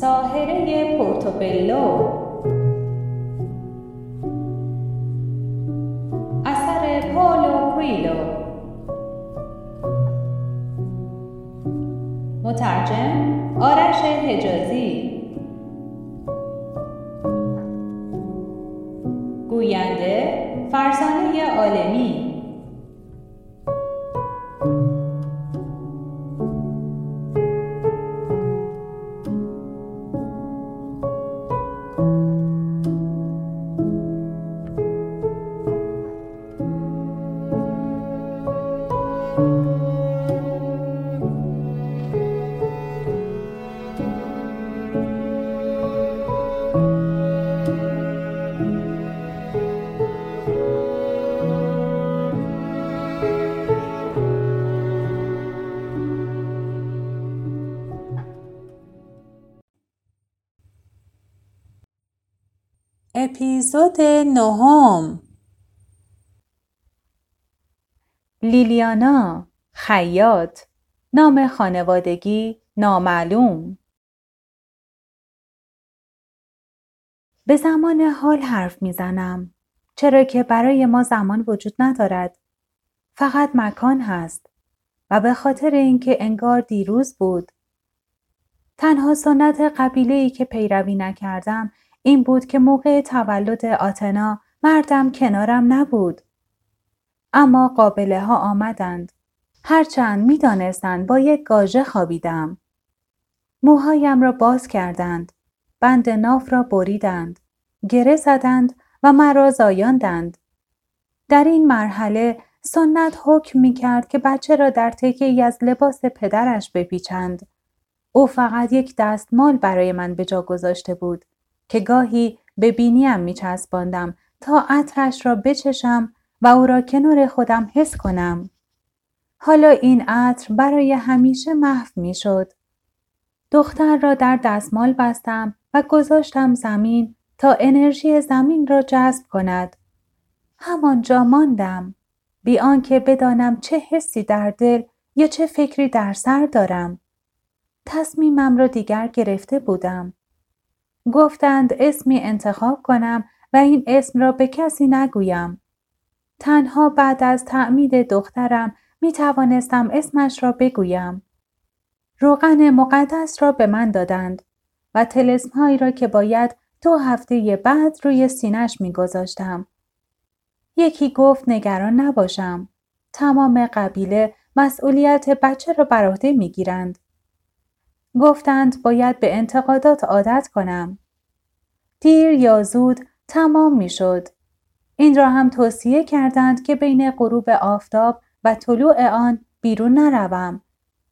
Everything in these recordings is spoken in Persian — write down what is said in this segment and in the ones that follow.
ساهره پورتوبلو. اثر پولو کویلو. مترجم آرش حجازی. گوینده فرزانه عالمی. اپیزود نهم. لیلیانا خیاط نام خانوادگی نامعلوم. به زمان حال حرف می‌زنم چرا که برای ما زمان وجود ندارد. فقط مکان هست و به خاطر اینکه انگار دیروز بود. تنها سنت قبیله ای که پیروی نکردم این بود که موقع تولد آتنا مردم کنارم نبود. اما قابله ها آمدند. هرچند می دانستند با یک گاژه خوابیدم. موهایم را باز کردند. بند ناف را بریدند. گره زدند و مرا زایاندند. در این مرحله سنت حکم می کرد که بچه را در تکه از لباس پدرش بپیچند. او فقط یک دستمال برای من به جا گذاشته بود که گاهی به بینیم می چسباندم تا عطرش را بچشم و او را کنار خودم حس کنم. حالا این عطر برای همیشه محو می شد. دختر را در دستمال بستم و گذاشتم زمین تا انرژی زمین را جذب کند. همانجا ماندم. بی آنکه بدانم چه حسی در دل یا چه فکری در سر دارم. تصمیمم را دیگر گرفته بودم. گفتند اسمی انتخاب کنم و این اسم را به کسی نگویم. تنها بعد از تعمید دخترم می توانستم اسمش را بگویم. روغن مقدس را به من دادند و تلسمهایی را که باید دو هفته بعد روی سینش می گذاشتم. یکی گفت نگران نباشم. تمام قبیله مسئولیت بچه را بر عهده می گیرند. گفتند باید به انتقادات عادت کنم. دیر یا زود تمام می شد. این را هم توصیه کردند که بین غروب آفتاب و طلوع آن بیرون نروم.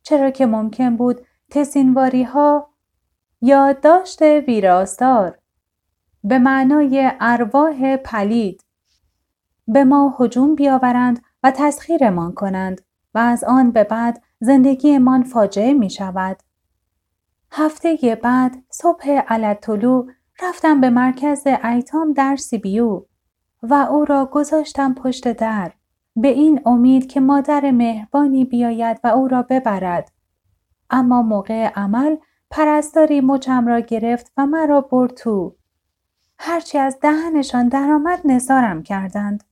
چرا که ممکن بود تسینواری ها یادداشت ویراستار به معنای ارواح پلید به ما هجوم بیاورند و تسخیرمان کنند و از آن به بعد زندگیمان فاجعه می شود. هفته بعد صبح علتولو رفتم به مرکز ایتام در سیبیو و او را گذاشتم پشت در به این امید که مادر مهربانی بیاید و او را ببرد. اما موقع عمل پرستاری مچم را گرفت و مرا برد تو. هرچی از دهنشان درآمد نثارم کردند.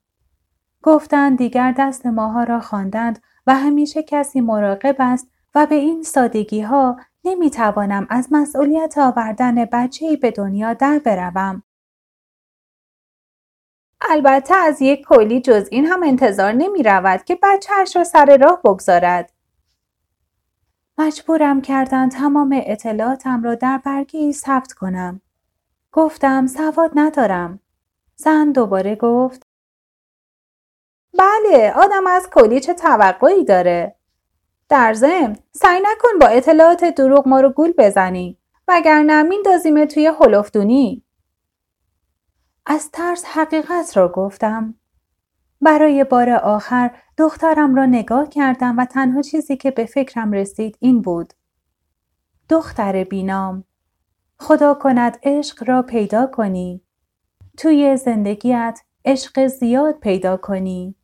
گفتند دیگر دست ماها را خواندند و همیشه کسی مراقب است و به این سادگی ها نمی توانم از مسئولیت آوردن بچه به دنیا در بروم. البته از یک کلی جز این هم انتظار نمی رود که بچهش را سر راه بگذارد. مجبورم کردن تمام اطلاعاتم را در برگی ثبت کنم. گفتم سواد ندارم. زن دوباره گفت بله آدم از کلی چه توقعی داره؟ در ضمن سعی نکن با اطلاعات دروغ ما رو گول بزنی وگرنه میندازیم توی هلفدونی از ترس حقیقت را گفتم. برای بار آخر دخترم را نگاه کردم و تنها چیزی که به فکرم رسید این بود. دختر بینام خدا کند عشق را پیدا کنی. توی زندگیت عشق زیاد پیدا کنی.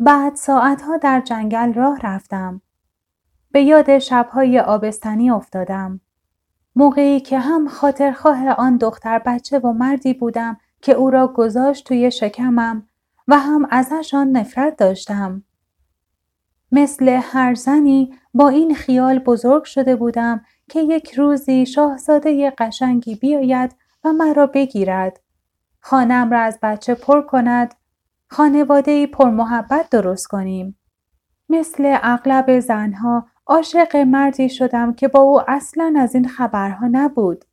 بعد ساعتها در جنگل راه رفتم. به یاد شبهای آبستنی افتادم. موقعی که هم خاطرخواه آن دختر بچه و مردی بودم که او را گذاشت توی شکمم و هم ازشان نفرت داشتم. مثل هر زنی با این خیال بزرگ شده بودم که یک روزی شاهزاده قشنگی بیاید و مرا بگیرد. خانم را از بچه پر کند. خانواده پر محبت درست کنیم. مثل اغلب زنها عاشق مردی شدم که با او اصلا از این خبرها نبود.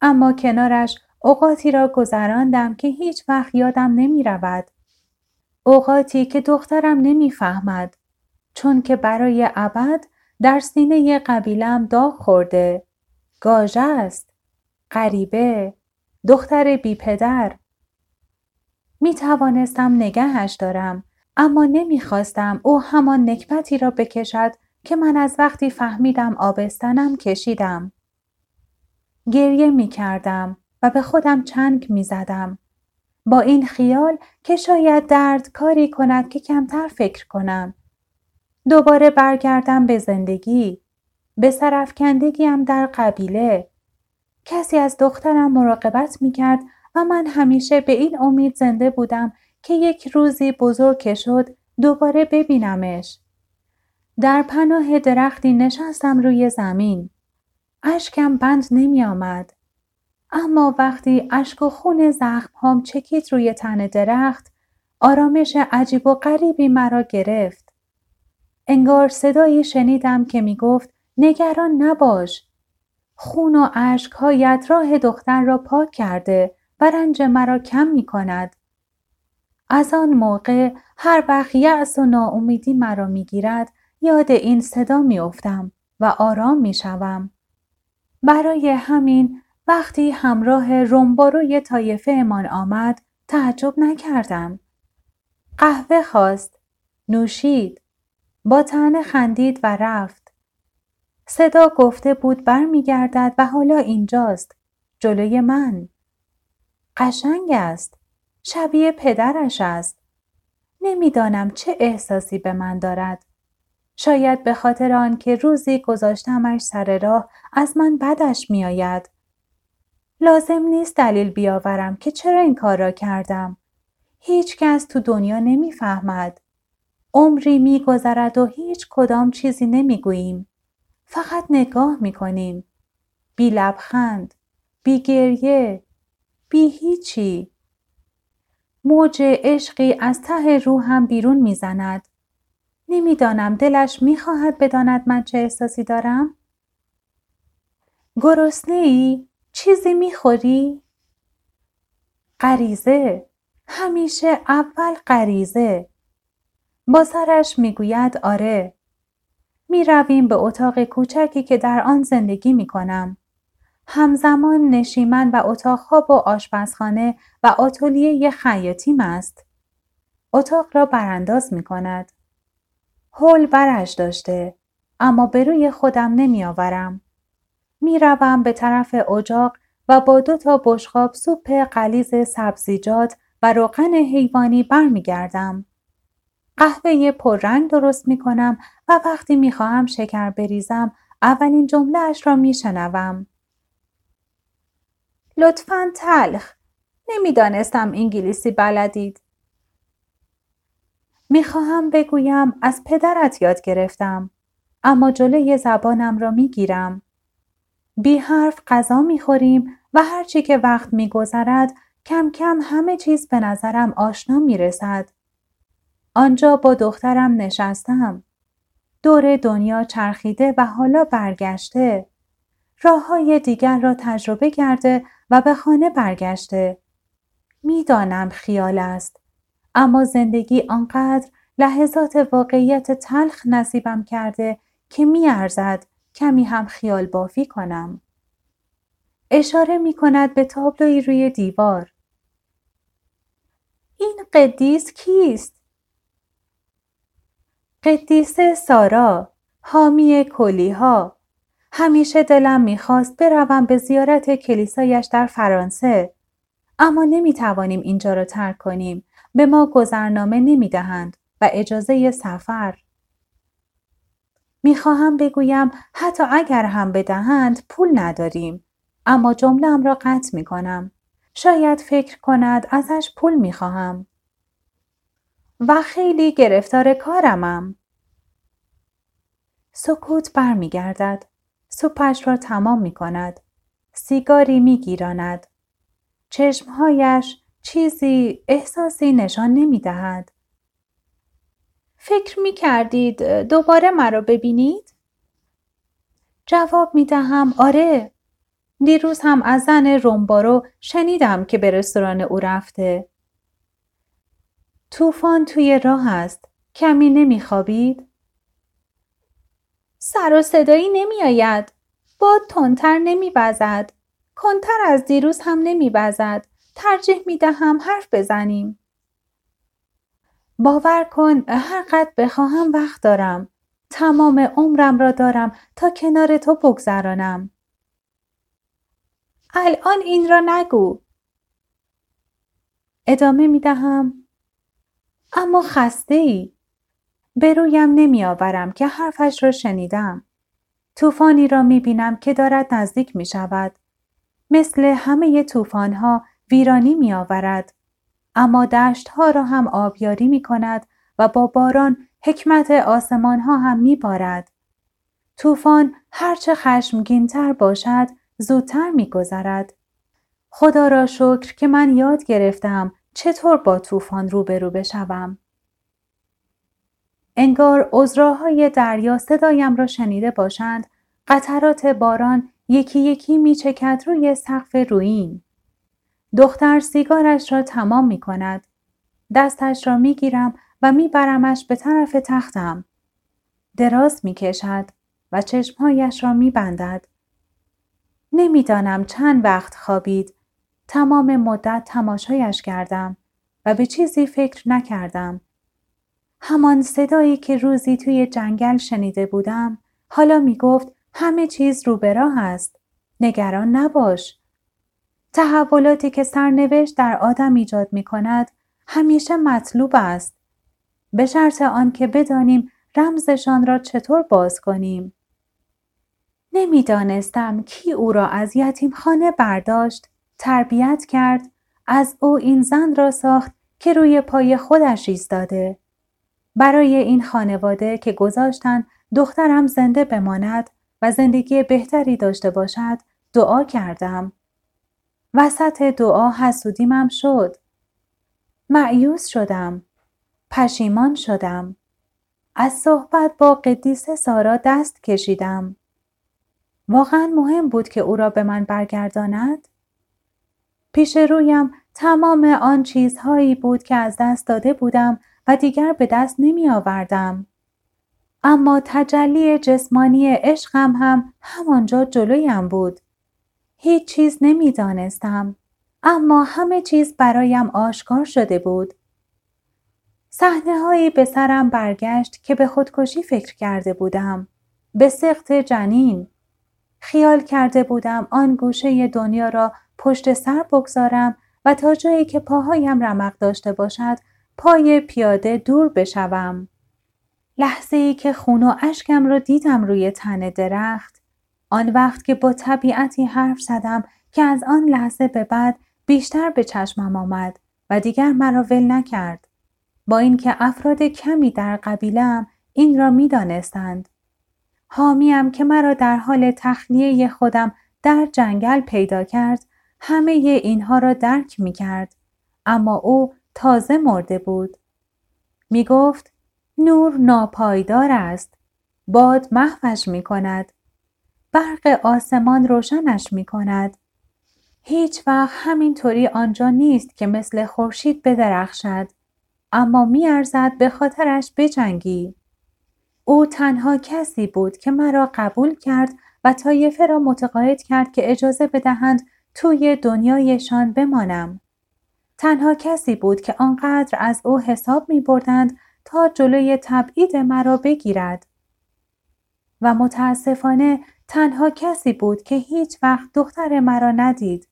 اما کنارش اوقاتی را گذراندم که هیچ وقت یادم نمی رود. اوقاتی که دخترم نمی‌فهمد چون که برای ابد در سینه قبیلم داغ خورده. گاژه است. غریبه. دختر بی پدر. می توانستم نگهش دارم اما نمی‌خواستم او همان نکبتی را بکشد که من از وقتی فهمیدم آبستنم کشیدم. گریه می کردم و به خودم چنگ می زدم. با این خیال که شاید درد کاری کند که کمتر فکر کنم. دوباره برگردم به زندگی. به سرفکندگیم در قبیله. کسی از دخترم مراقبت می کرد و من همیشه به این امید زنده بودم که یک روزی بزرگ شد دوباره ببینمش. در پناه درختی نشستم روی زمین. اشکم بند نمی آمد. اما وقتی اشک و خون زخم هم چکید روی تن درخت آرامش عجیب و غریبی مرا گرفت. انگار صدایی شنیدم که می گفت نگران نباش. خون و هایت راه دختر را پاک کرده و رنج مرا کم می کند. از آن موقع هر وقت یأس و ناامیدی مرا می گیرد یاد این صدا می افتم و آرام می شوم. برای همین وقتی همراه رنباروی طایفه امان آمد تعجب نکردم. قهوه خواست. نوشید. با تنه خندید و رفت. صدا گفته بود برمیگردد و حالا اینجاست. جلوی من. قشنگ است. شبیه پدرش است. نمی‌دانم چه احساسی به من دارد. شاید به خاطر آن که روزی گذاشتمش سر راه از من بدش میآید. لازم نیست دلیل بیاورم که چرا این کار را کردم. هیچ کس تو دنیا نمی‌فهمد. عمری میگذرد و هیچ کدام چیزی نمی‌گوییم. فقط نگاه می‌کنیم. بی لبخند. بی گریه. بی هیچی. موج عشقی از ته روحم بیرون می‌زند. نمی‌دانم دلش می‌خواهد بداند من چه احساسی دارم؟ گرسنه ای؟ چیزی می‌خوری؟ غریزه همیشه اول غریزه با سرش می‌گوید آره می رویم به اتاق کوچکی که در آن زندگی می کنم. همزمان نشیمن و اتاق خواب و آشپزخانه و آتولیه خیاطیم است. اتاق را برانداز می کند. هول برش داشته اما به روی خودم نمی آورم. می روم به طرف اجاق و با دو تا بشقاب سوپ قلیز سبزیجات و روغن حیوانی برمیگردم. قهوه پررنگ درست می کنم و وقتی می خواهم شکر بریزم اولین جمله اش را می شنوم. لطفا تلخ. نمی‌دانستم انگلیسی بلدید. می‌خواهم بگویم از پدرت یاد گرفتم اما جلوی زبانم را می‌گیرم. بی حرف غذا می‌خوریم و هرچی که وقت میگذرد کم کم همه چیز به نظرم آشنا می‌رسد. آنجا با دخترم نشستم. دور دنیا چرخیده و حالا برگشته. راه های دیگر را تجربه کرده و به خانه برگشته. می‌دانم خیال است. اما زندگی آنقدر لحظات واقعیت تلخ نصیبم کرده که میارزد کمی هم خیال بافی کنم. اشاره می کند به تابلوی روی دیوار. این قدیس کیست؟ قدیسه سارا، حامی کلیها. همیشه دلم می‌خواست بروم به زیارت کلیسایش در فرانسه. اما نمی‌توانیم اینجا را ترک کنیم. به ما گذرنامه نمی‌دهند و اجازه سفر. می‌خواهم بگویم حتی اگر هم بدهند پول نداریم. اما جمله را قطع می کنم. شاید فکر کند ازش پول می‌خواهم. و خیلی گرفتار کارمم. سکوت برمیگردد. سوپش را تمام می کند. سیگاری می گیراند. چشمهایش چیزی احساسی نشان نمی دهد. فکر می کردید دوباره مرا ببینید؟ جواب می دهم آره. دیروز هم از زن رومبارو شنیدم که به رستوران او رفته. طوفان توی راه است. کمی نمیخوابید؟ سر و صدایی نمیآید. باد تندتر نمیوزد. کنتر از دیروز هم نمیوزد. ترجیح می دهم حرف بزنیم. باور کن هر قد بخواهم وقت دارم. تمام عمرم را دارم تا کنار تو بگذرانم. الان این را نگو. ادامه می دهم. اما خسته ای. به رویم نمی آورم که حرفش را شنیدم. طوفانی را می بینم که دارد نزدیک می شود. مثل همه طوفان ها ویرانی می آورد. اما دشت ها را هم آبیاری می کند و با باران حکمت آسمان ها هم می بارد. طوفان هرچه خشمگین تر باشد زودتر می گذرد. خدا را شکر که من یاد گرفتم چطور با طوفان روبرو بشوم. انگار ازراهای دریا صدایم را شنیده باشند قطرات باران یکی یکی می چکد روی سقف روین. دختر سیگارش را تمام می کند. دستش را می گیرم و می برمش به طرف تختم. دراز می کشد و چشمهایش را می بندد. نمی‌دانم چند وقت خوابید. تمام مدت تماشایش کردم و به چیزی فکر نکردم. همان صدایی که روزی توی جنگل شنیده بودم حالا می گفت همه چیز رو به راه است. نگران نباش. تحولاتی که سرنوشت در آدم ایجاد می کند همیشه مطلوب است. به شرط آنکه بدانیم رمزشان را چطور باز کنیم. نمی‌دانستم کی او را از خانه برداشت، تربیت کرد، از او این زن را ساخت که روی پای خودش ایستاده. برای این خانواده که گذاشتن دخترم زنده بماند و زندگی بهتری داشته باشد دعا کردم. وسط دعا حسودیمم شد. معیوس شدم. پشیمان شدم. از صحبت با قدیس سارا دست کشیدم. واقعا مهم بود که او را به من برگرداند؟ پیش رویم تمام آن چیزهایی بود که از دست داده بودم و دیگر به دست نمی آوردم. اما تجلی جسمانی عشقم هم همانجا جلویم بود. هیچ چیز نمی دانستم. اما همه چیز برایم آشکار شده بود. صحنه هایی به سرم برگشت که به خودکشی فکر کرده بودم. به سخت جنین. خیال کرده بودم آن گوشه دنیا را پشت سر بگذارم و تا جایی که پاهایم رمق داشته باشد پای پیاده دور بشوم. لحظه ای که خون و اشکم را دیدم روی تن درخت آن وقت که با طبیعتی حرف زدم که از آن لحظه به بعد بیشتر به چشمم آمد و دیگر مرا ول نکرد. با اینکه افراد کمی در قبیلم این را می دانستند. حامیم که مرا در حال تخلیه خودم در جنگل پیدا کرد همه اینها را درک می کرد. اما او تازه مرده بود. می گفت نور ناپایدار است. باد محوش می کند. برق آسمان روشنش می کند. هیچ وقت همینطوری آنجا نیست که مثل خورشید بدرخشد. اما میارزد به خاطرش بجنگی. او تنها کسی بود که مرا قبول کرد و طایفه را متقاعد کرد که اجازه بدهند توی دنیایشان بمانم. تنها کسی بود که آنقدر از او حساب می بردند تا جلوی تبعید مرا بگیرد. و متاسفانه تنها کسی بود که هیچ وقت دختر مرا ندید.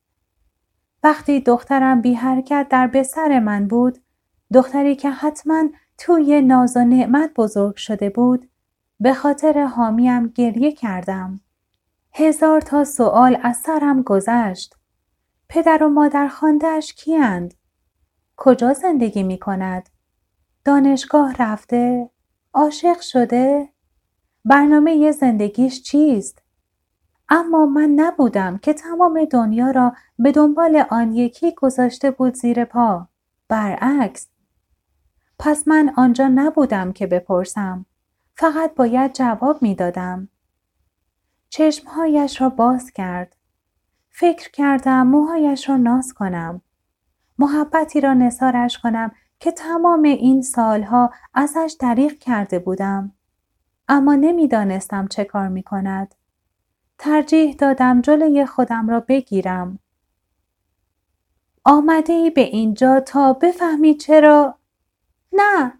وقتی دخترم بی حرکت در بسر من بود، دختری که حتما توی ناز و نعمت بزرگ شده بود، به خاطر حامیم گریه کردم. هزار تا سوال از سرم گذشت. پدر و مادر خاندهش کیند؟ کجا زندگی می کند؟ دانشگاه رفته؟ عاشق شده؟ برنامه زندگیش چیست؟ اما من نبودم که تمام دنیا را به دنبال آن یکی گذاشته بود زیر پا. برعکس. پس من آنجا نبودم که بپرسم. فقط باید جواب می دادم. چشمهایش را باز کرد. فکر کردم موهایش را ناز کنم. محبتی را نثارش کنم که تمام این سالها ازش دریغ کرده بودم. اما نمی‌دانستم چه کار می کند. ترجیح دادم جلوی خودم را بگیرم. آمده ای به اینجا تا بفهمی چرا؟ نه،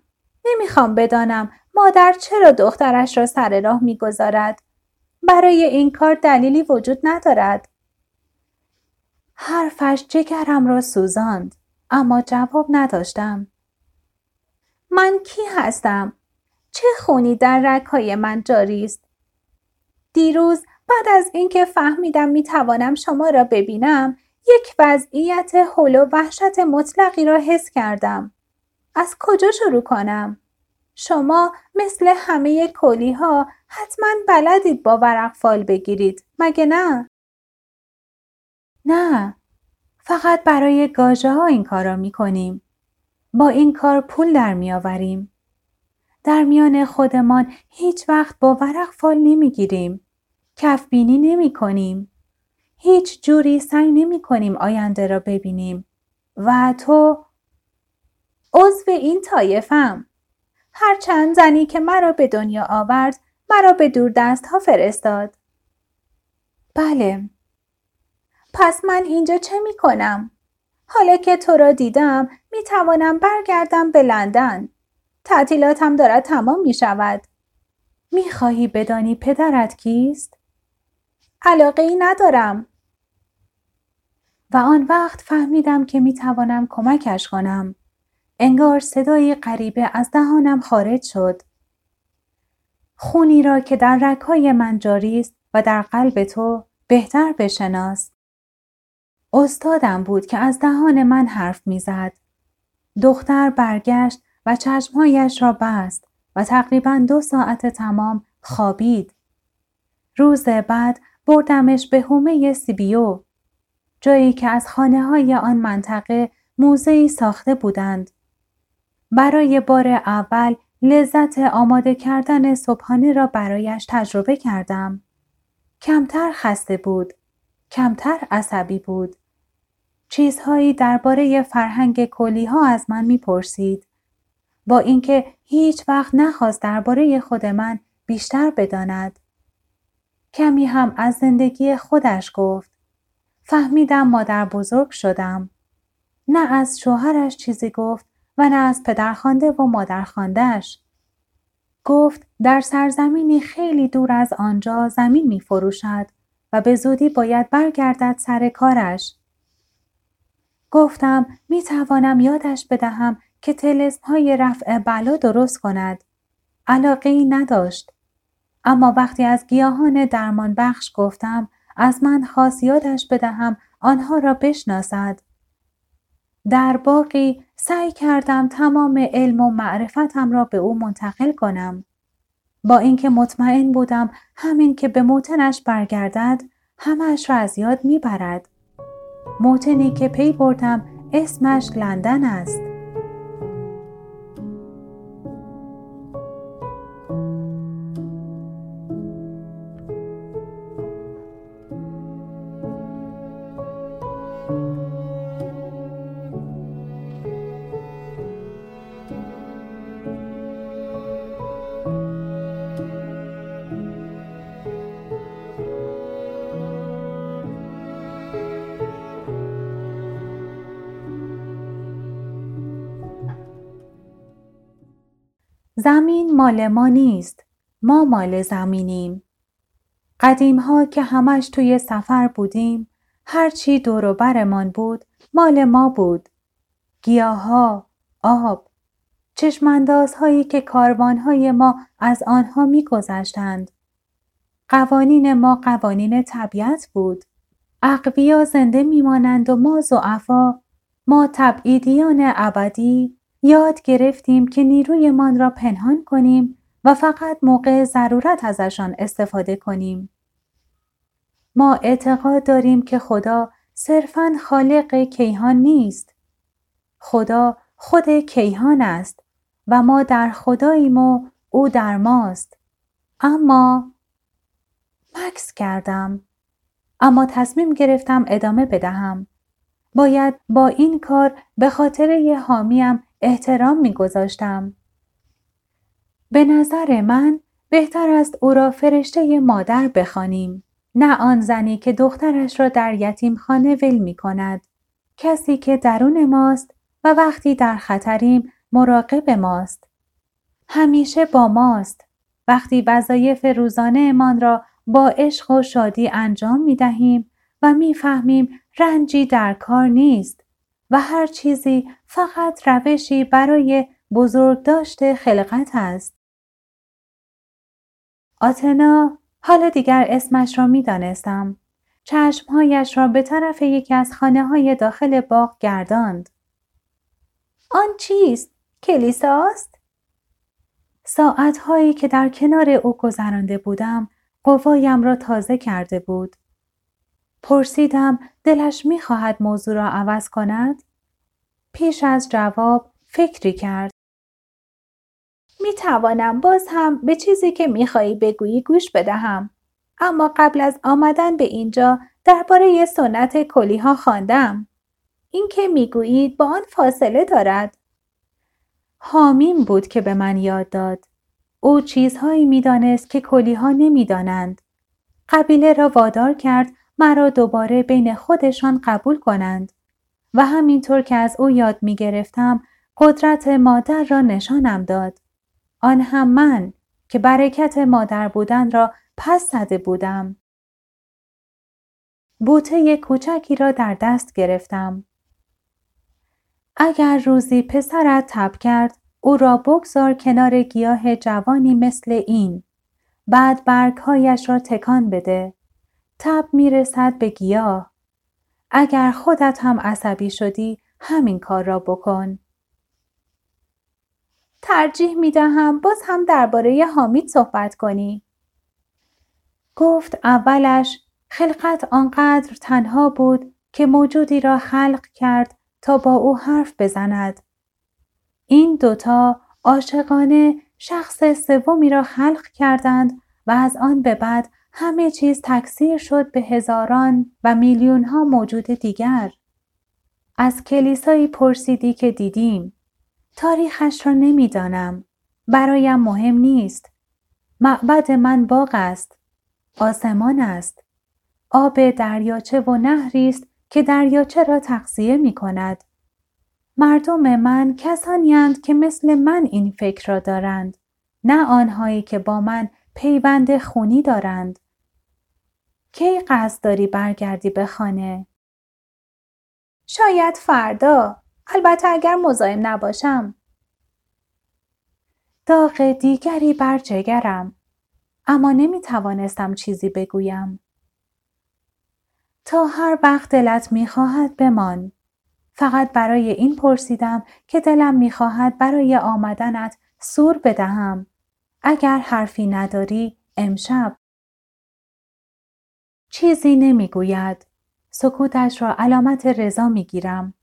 نمی‌خوام بدانم مادر چرا دخترش را سر راه می‌گذارد. برای این کار دلیلی وجود ندارد. حرفش جگرم را سوزاند اما جواب نداشتم. من کی هستم؟ چه خونی در رگهای من جاری است؟ دیروز بعد از اینکه فهمیدم می توانم شما را ببینم یک وضعیت حل و وحشت مطلقی را حس کردم. از کجا شروع کنم؟ شما مثل همه کلی ها حتما بلدید با ورق فال بگیرید. مگه نه؟ نه. فقط برای گاجه ها این کار را می کنیم. با این کار پول در می آوریم. در میان خودمان هیچ وقت با ورق فال نمی گیریم. کفبینی نمی کنیم. هیچ جوری سعی نمی کنیم آینده را ببینیم. و تو عضو این طایفم. هرچند زنی که مرا به دنیا آورد مرا به دور دست ها فرستاد. بله. پس من اینجا چه می کنم؟ حالا که تو را دیدم می توانم برگردم به لندن. تعطیلاتم دارد تمام می شود. می خواهی بدانی پدرت کیست؟ علاقه ای ندارم. و آن وقت فهمیدم که می توانم کمکش کنم. انگار صدایی غریبه از دهانم خارج شد. خونی را که در رگهای من جاری است و در قلب تو بهتر بشناس. استادم بود که از دهان من حرف می‌زد. دختر برگشت و چشمهایش را بست و تقریبا دو ساعت تمام خوابید. روز بعد بردمش به هومه سیبیو جایی که از خانه های آن منطقه موزهی ساخته بودند. برای بار اول لذت آماده کردن صبحانه را برایش تجربه کردم. کمتر خسته بود. کمتر عصبی بود. چیزهایی درباره فرهنگ کلی ها از من می‌پرسید. با اینکه هیچ وقت نخواست درباره خود من بیشتر بداند. کمی هم از زندگی خودش گفت. فهمیدم مادر بزرگ شدم. نه از شوهرش چیزی گفت و نه از پدرخوانده و مادرخواندهش. گفت در سرزمینی خیلی دور از آنجا زمین می فروشد و به زودی باید برگردد سر کارش. گفتم می توانم یادش بدهم که تلسم های رفع بلا درست کند. علاقه ای نداشت. اما وقتی از گیاهان درمان بخش گفتم از من خواست یادش بدهم آنها را بشناسد. در باقی سعی کردم تمام علم و معرفتم را به او منتقل کنم. با اینکه مطمئن بودم همین که به موتنش برگردد همش را از یاد می‌برد. موتنی که پی بردم اسمش لندن است. زمین مال ما نیست. ما مال زمینیم. قدیم ها که همش توی سفر بودیم هرچی دور و برمان بود مال ما بود. گیاه ها، آب، چشماندازهایی که کاروانهای ما از آنها میگذشتند. قوانین ما قوانین طبیعت بود. اقویا زنده میمانند و ما زعفا ما تبعیدیان ابدی یاد گرفتیم که نیرویمان را پنهان کنیم و فقط موقع ضرورت ازشان استفاده کنیم. ما اعتقاد داریم که خدا صرفا خالق کیهان نیست. خدا خود کیهان است و ما در خداییم و او در ماست. اما مکس کردم. اما تصمیم گرفتم ادامه بدهم. باید با این کار به خاطر یه حامیم احترام میگذاشتم. به نظر من بهتر است او را فرشته مادر بخوانیم. نه آن زنی که دخترش را در یتیم خانه ول می کند. کسی که درون ماست و وقتی در خطریم مراقب ماست. همیشه با ماست. وقتی وظایف روزانه امان را با عشق و شادی انجام می دهیم و می‌فهمیم رنجی در کار نیست و هر چیزی فقط روشی برای بزرگ داشته خلقت است. آتنا حالا دیگر اسمش را می دانستم. چشمهایش را به طرف یکی از خانه های داخل باغ گرداند. آن چیست؟ کلیساست؟ ساعتهایی که در کنار او گذرانده بودم قوایم را تازه کرده بود. پرسیدم دلش می‌خواهد موضوع را عوض کند؟ پیش از جواب فکری کرد. می توانم باز هم به چیزی که می خواهی بگویی گوش بدهم. اما قبل از آمدن به اینجا درباره سنت کلی ها خواندم. این که می‌گویید با آن فاصله دارد. حامیم بود که به من یاد داد. او چیزهایی می‌دانست که کلی ها نمی‌دانند. قبیله را وادار کرد مرا دوباره بین خودشان قبول کنند و همینطور که از او یاد می گرفتم قدرت مادر را نشانم داد. آن هم من که برکت مادر بودن را پس زده بودم. بوته کوچکی را در دست گرفتم. اگر روزی پسرت تب کرد او را بگذار کنار گیاه جوانی مثل این. بعد برگهایش را تکان بده. تب می‌رسد به گیاه. اگر خودت هم عصبی شدی همین کار را بکن. ترجیح می دهم باز هم درباره حامید صحبت کنی. گفت اولش خلقت آنقدر تنها بود که موجودی را خلق کرد تا با او حرف بزند. این دوتا عاشقانه شخص سومی را خلق کردند و از آن به بعد همه چیز تکثیر شد به هزاران و میلیون ها موجود دیگر. از کلیسایی پرسیدی که دیدیم. تاریخش را نمی‌دانم. برایم مهم نیست. معبد من باغ است. آسمان است. آب دریاچه و نهری است که دریاچه را تغذیه می کند. مردم من کسانی که مثل من این فکر را دارند. نه آنهایی که با من پیوند خونی دارند. کی قصد داری برگردی به خانه؟ شاید فردا. البته اگر مزاحم نباشم. داغ دیگری بر جگرم. اما نمی توانستم چیزی بگویم. تا هر وقت دلت می خواهد بمان. فقط برای این پرسیدم که دلم می خواهد برای آمدنت سور بدهم. اگر حرفی نداری امشب. چیزی نمی‌گوید. سکوتش را علامت رضا می گیرم.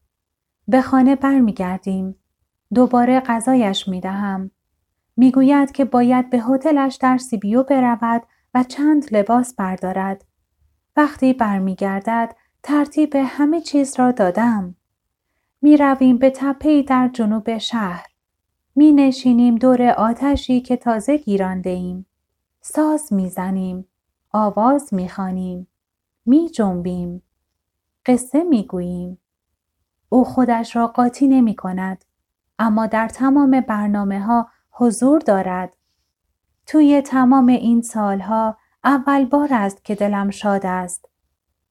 به خانه برمیگردیم. دوباره غذایش می دهم. می‌گوید که باید به هتلش در سیبیو برود و چند لباس بردارد. وقتی برمیگردد ترتیب همه چیز را دادم. می رویم به تپهی در جنوب شهر. می نشینیم دور آتشی که تازه گیرانده ایم. ساز می زنیم. آواز می خانیم. می جنبیم. قصه می گوییم. او خودش را قاطی نمی کند. اما در تمام برنامه ها حضور دارد. توی تمام این سالها اول بار است که دلم شاد است.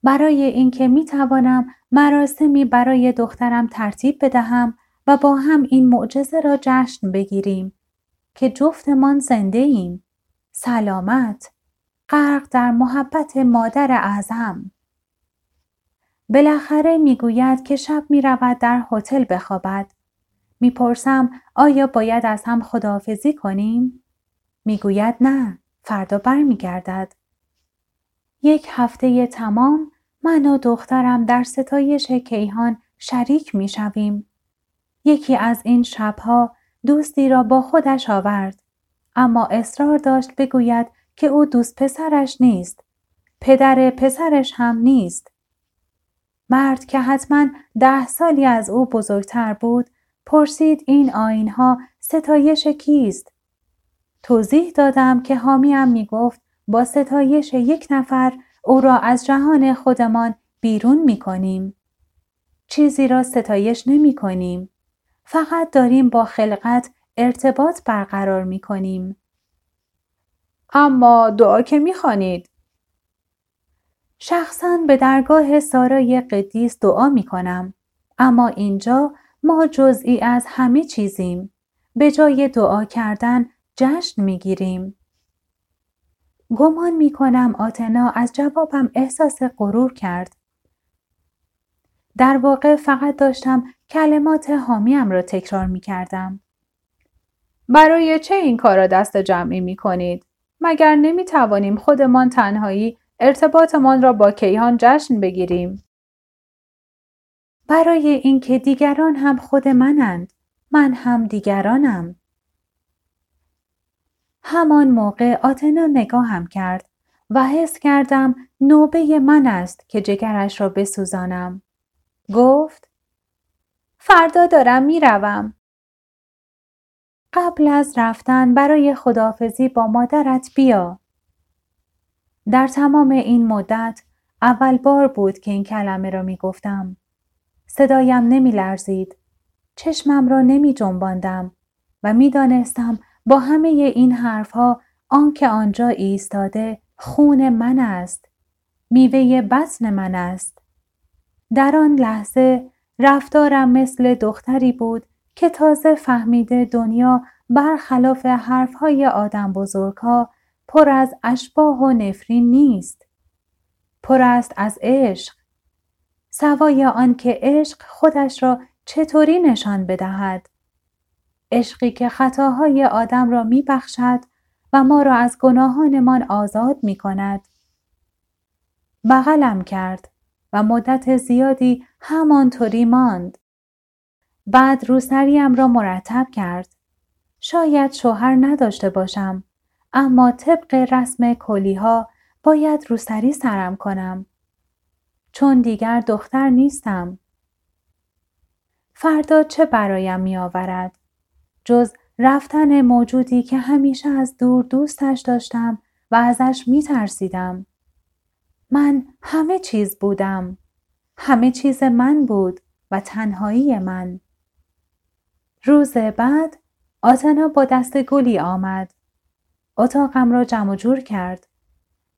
برای اینکه می توانم مراسمی برای دخترم ترتیب بدهم و با هم این معجزه را جشن بگیریم که جفتمان زنده ایم. سلامت. غرق در محبت مادر اعظم. بالاخره می‌گوید که شب می رود در هتل بخوابد. می‌پرسم آیا باید از هم خداحافظی کنیم؟ می‌گوید نه فردا برمیگردد. یک هفته تمام من و دخترم در ستایش کیهان شریک می شویم. یکی از این شبها دوستی را با خودش آورد اما اصرار داشت بگوید که او دوست پسرش نیست. پدر پسرش هم نیست. مرد که حتما ده سالی از او بزرگتر بود پرسید این آینها ستایش کیست؟ توضیح دادم که حامیم می گفت با ستایش یک نفر او را از جهان خودمان بیرون می کنیم. چیزی را ستایش نمی کنیم. فقط داریم با خلقت ارتباط برقرار می کنیم. اما دعا که می خانید. شخصا به درگاه سارای قدیس دعا می کنم. اما اینجا ما جزئی از همه چیزیم. به جای دعا کردن جشن می گیریم. گمان می کنم آتنا از جوابم احساس غرور کرد. در واقع فقط داشتم کلمات حامیم را تکرار می کردم. برای چه این کار را دست جمعی می کنید؟ مگر نمی توانیم خودمان تنهایی ارتباطمان را با کیهان جشن بگیریم؟ برای اینکه دیگران هم خود منند. من هم دیگرانم. همان موقع آتنا نگاهم کرد و حس کردم نوبه من است که جگرش را بسوزانم. گفت فردا دارم می‌روم. قبل از رفتن برای خدافزی با مادرت بیا. در تمام این مدت اول بار بود که این کلمه را می گفتم. صدایم نمی لرزید. چشمم را نمی جنباندم و می دانستم با همه این حرفها آنکه آنجا ایستاده خون من است. میوه بطن من است. در آن لحظه رفتارم مثل دختری بود که تازه فهمیده دنیا برخلاف حرفهای آدم بزرگها پر از اشباه و نفرین نیست. پر است از عشق. سوای آنکه عشق خودش را چطوری نشان بدهد. عشقی که خطاهای آدم را می بخشد و ما را از گناهانمان آزاد می کند. بغلم کرد و مدت زیادی همانطوری ماند. بعد روسریم را مرتب کرد. شاید شوهر نداشته باشم اما طبق رسم کلیها باید روسری سرم کنم. چون دیگر دختر نیستم. فردا چه برایم می آورد؟ جز رفتن موجودی که همیشه از دور دوستش داشتم و ازش می ترسیدم. من همه چیز بودم. همه چیز من بود و تنهایی من. روز بعد آتنا با دست گلی آمد. اتاقم را جمع جور کرد.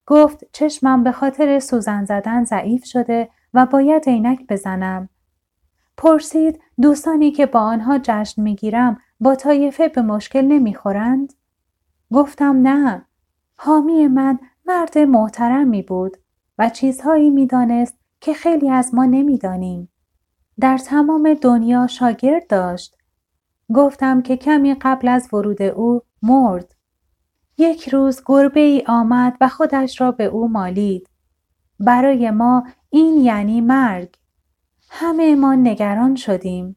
گفت چشمم به خاطر سوزن زدن ضعیف شده و باید عینک بزنم. پرسید دوستانی که با آنها جشن می‌گیرم با طایفه به مشکل نمی‌خورند؟ گفتم نه. حامی من مرد محترمی بود و چیزهایی می‌دانست که خیلی از ما نمی‌دانیم. در تمام دنیا شاگرد داشت. گفتم که کمی قبل از ورود او مرد. یک روز گربه ای آمد و خودش را به او مالید. برای ما این یعنی مرگ. همه ما نگران شدیم.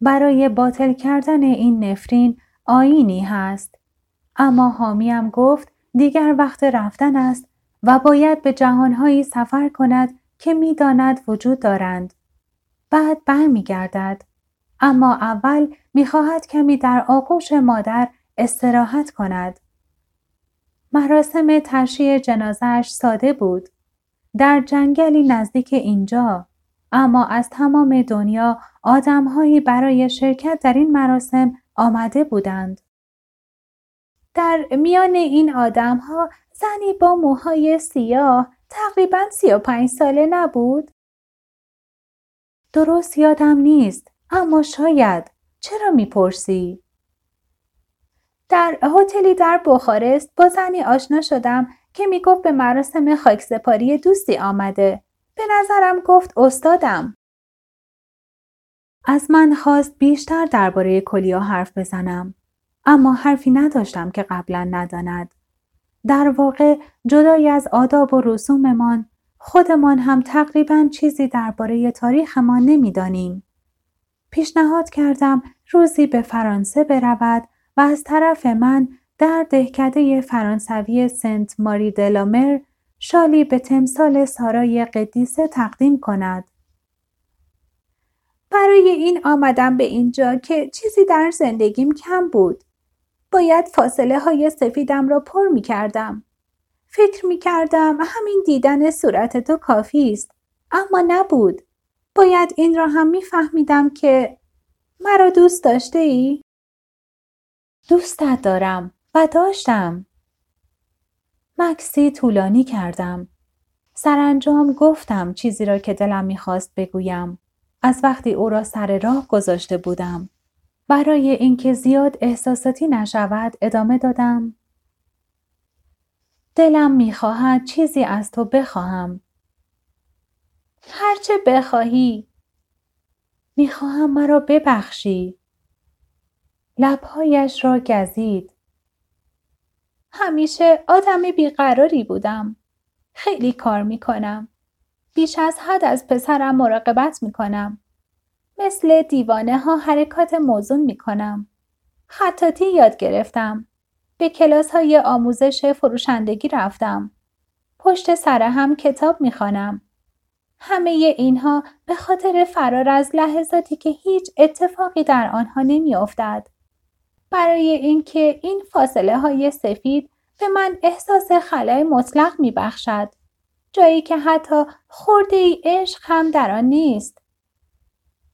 برای باطل کردن این نفرین آینی هست. اما حامیم گفت دیگر وقت رفتن است و باید به جهانهایی سفر کند که می‌داند وجود دارند. بعد برمیگردد. اما اول می‌خواهد کمی در آغوش مادر استراحت کند. مراسم تشییع جنازهش ساده بود. در جنگلی نزدیک اینجا اما از تمام دنیا آدمهایی برای شرکت در این مراسم آمده بودند. در میان این آدمها زنی با موهای سیاه تقریبا سی و پنج ساله نبود؟ درست یادم نیست اما شاید چرا می‌پرسی؟ در هتلی در بخارست با زنی آشنا شدم که می‌گفت به مراسم خاکسپاری دوستی آمده. به نظرم گفت استادم. از من خواست بیشتر درباره کلیا حرف بزنم. اما حرفی نداشتم که قبلا نداند. در واقع جدای از آداب و رسوممان خودمان هم تقریبا چیزی درباره تاریخمان نمی‌دانیم. پیشنهاد کردم روزی به فرانسه برود و از طرف من در دهکده فرانسوی سنت ماری دلامر شالی به تمثال سارای قدیسه تقدیم کند. برای این آمدم به اینجا که چیزی در زندگیم کم بود. باید فاصله های سفیدم را پر می کردم. فکر می کردم همین دیدن صورت تو کافی است. اما نبود. باید این را هم می فهمیدم که مرا دوست داشته ای؟ دوستت دارم و داشتم. مکسی طولانی کردم. سرانجام گفتم چیزی را که دلم می‌خواست بگویم. از وقتی او را سر راه گذاشته بودم. برای اینکه زیاد احساساتی نشود ادامه دادم. دلم می‌خواهد چیزی از تو بخواهم. هرچه بخواهی. می‌خواهم مرا ببخشی. لبهایش را گزید. همیشه آدم بیقراری بودم. خیلی کار می‌کنم. بیش از حد از پسرم مراقبت می‌کنم. مثل دیوانه ها حرکات موزون می‌کنم. خطاطی یاد گرفتم. به کلاس های آموزش فروشندگی رفتم. پشت سر هم کتاب می‌خوانم. همه اینها به خاطر فرار از لحظاتی که هیچ اتفاقی در آنها نمیافتد. برای اینکه این فاصله های سفید به من احساس خلای مطلق می بخشد. جایی که حتی خورده ای عشق هم در آن نیست.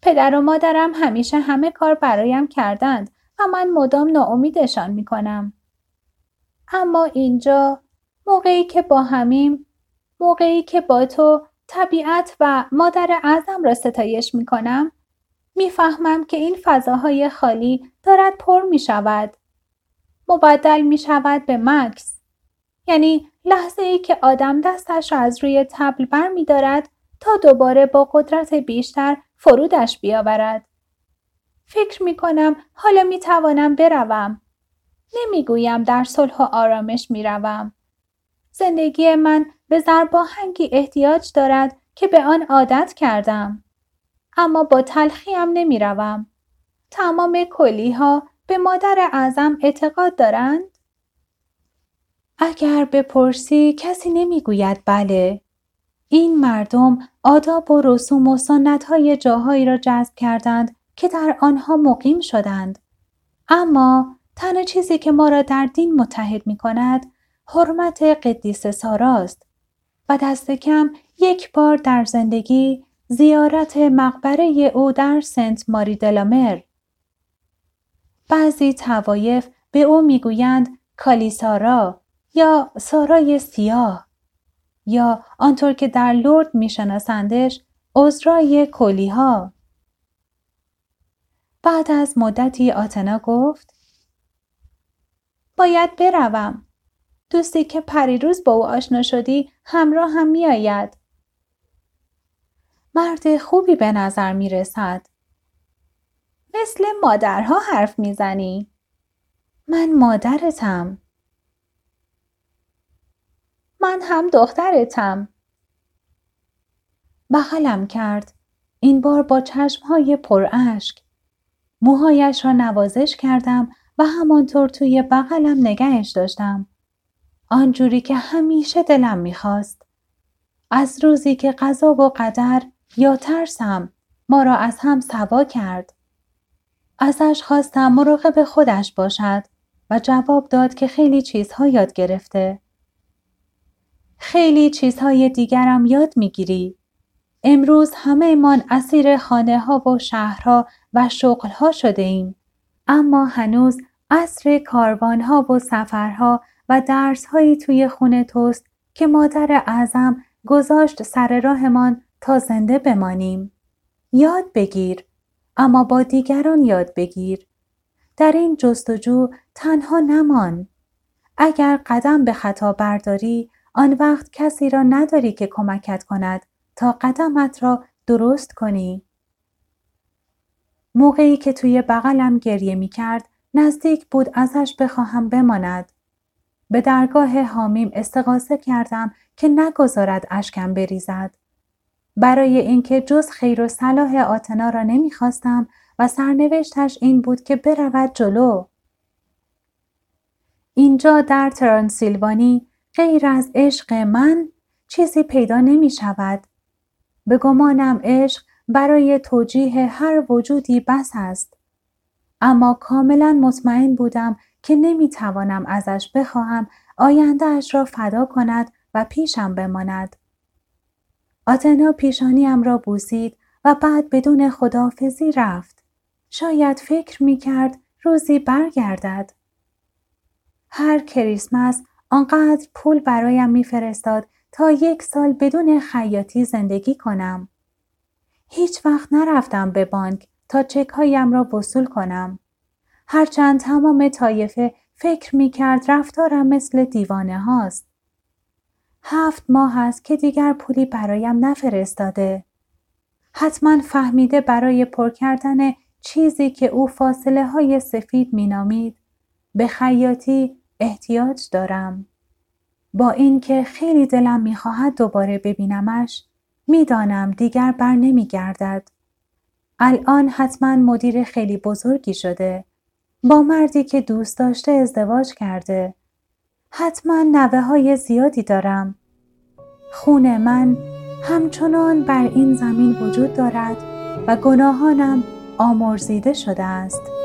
پدر و مادرم همیشه همه کار برایم کردند و من مدام ناامیدشان می کنم. اما اینجا موقعی که با همیم موقعی که با تو طبیعت و مادر اعظم را ستایش می کنم می‌فهمم که این فضاهای خالی دارد پر می شود. مبدل می شود به مکس. یعنی لحظه ای که آدم دستش را از روی تبل بر می دارد تا دوباره با قدرت بیشتر فرودش بیاورد. فکر می کنم حالا می توانم بروم. نمی‌گویم در صلح و آرامش می روم. زندگی من به زرباهنگی احتیاج دارد که به آن عادت کردم. اما با تلخی هم نمی روم. تمام کلی ها به مادر اعظم اعتقاد دارند؟ اگر بپرسی کسی نمی‌گوید بله. این مردم آداب و رسوم و سنت های جاهایی را جذب کردند که در آنها مقیم شدند. اما تنها چیزی که ما را در دین متحد می کند حرمت قدیس ساراست و دست کم یک بار در زندگی زیارت مقبره او در سنت ماری دلامر بعضی توایف به او می‌گویند کالیسارا یا سارای سیاه یا آنطور که در لرد میشناسندش عذرای کلیها بعد از مدتی آتنا گفت باید بروم دوستی که پریروز با او آشنا شدی همراه هم میآید مرد خوبی به نظر می رسد. مثل مادرها حرف می‌زنی. من مادرتم. من هم دخترتم. بغلم کرد. این بار با چشمهای پر اشک. موهایش را نوازش کردم و همانطور توی بغلم نگهش داشتم. آنجوری که همیشه دلم می‌خواست. از روزی که قضا و قدر یا ترسم ما را از هم سوا کرد. ازش خواستم مراقب خودش باشد و جواب داد که خیلی چیزها یاد گرفته. خیلی چیزهای دیگرم یاد می‌گیری. امروز همه ایمان اسیر خانه ها و شهرها و شغل ها شده ایم. اما هنوز عصر کاروان ها و سفرها و درس هایی توی خونه توست که مادر اعظم گذاشت سر راهمان تا زنده بمانیم. یاد بگیر. اما با دیگران یاد بگیر. در این جستجو تنها نمان. اگر قدم به خطا برداری آن وقت کسی را نداری که کمکت کند تا قدمت را درست کنی. موقعی که توی بغلم گریه می کرد نزدیک بود ازش بخواهم بماند. به درگاه حامیم استقاسه کردم که نگذارد اشکم بریزد. برای اینکه جز خیر و صلاح آتنا را نمی‌خواستم و سرنوشتش این بود که برود جلو. اینجا در ترانسیلوانی غیر از عشق من چیزی پیدا نمی شود. به گمانم عشق برای توجیه هر وجودی بس است. اما کاملا مطمئن بودم که نمی توانم ازش بخواهم آینده اش را فدا کند و پیشم بماند. آتنا پیشانیم را بوسید و بعد بدون خدافزی رفت. شاید فکر می کرد روزی برگردد. هر کریسمس آنقدر پول برایم میفرستاد تا یک سال بدون خیاطی زندگی کنم. هیچ وقت نرفتم به بانک تا چک هایم را وصول کنم. هرچند تمام طایفه فکر می کرد رفتارم مثل دیوانه هاست. هفت ماه است که دیگر پولی برایم نفرستاده. حتما فهمیده برای پر کردن چیزی که او فاصله های سفید مینامید به خیاطی احتیاج دارم. با اینکه خیلی دلم می‌خواهد دوباره ببینمش می‌دانم دیگر بر نمی گردد. الان حتما مدیر خیلی بزرگی شده. با مردی که دوست داشته ازدواج کرده. حتما نوه های زیادی دارم. خون من همچنان بر این زمین وجود دارد و گناهانم آمرزیده شده است.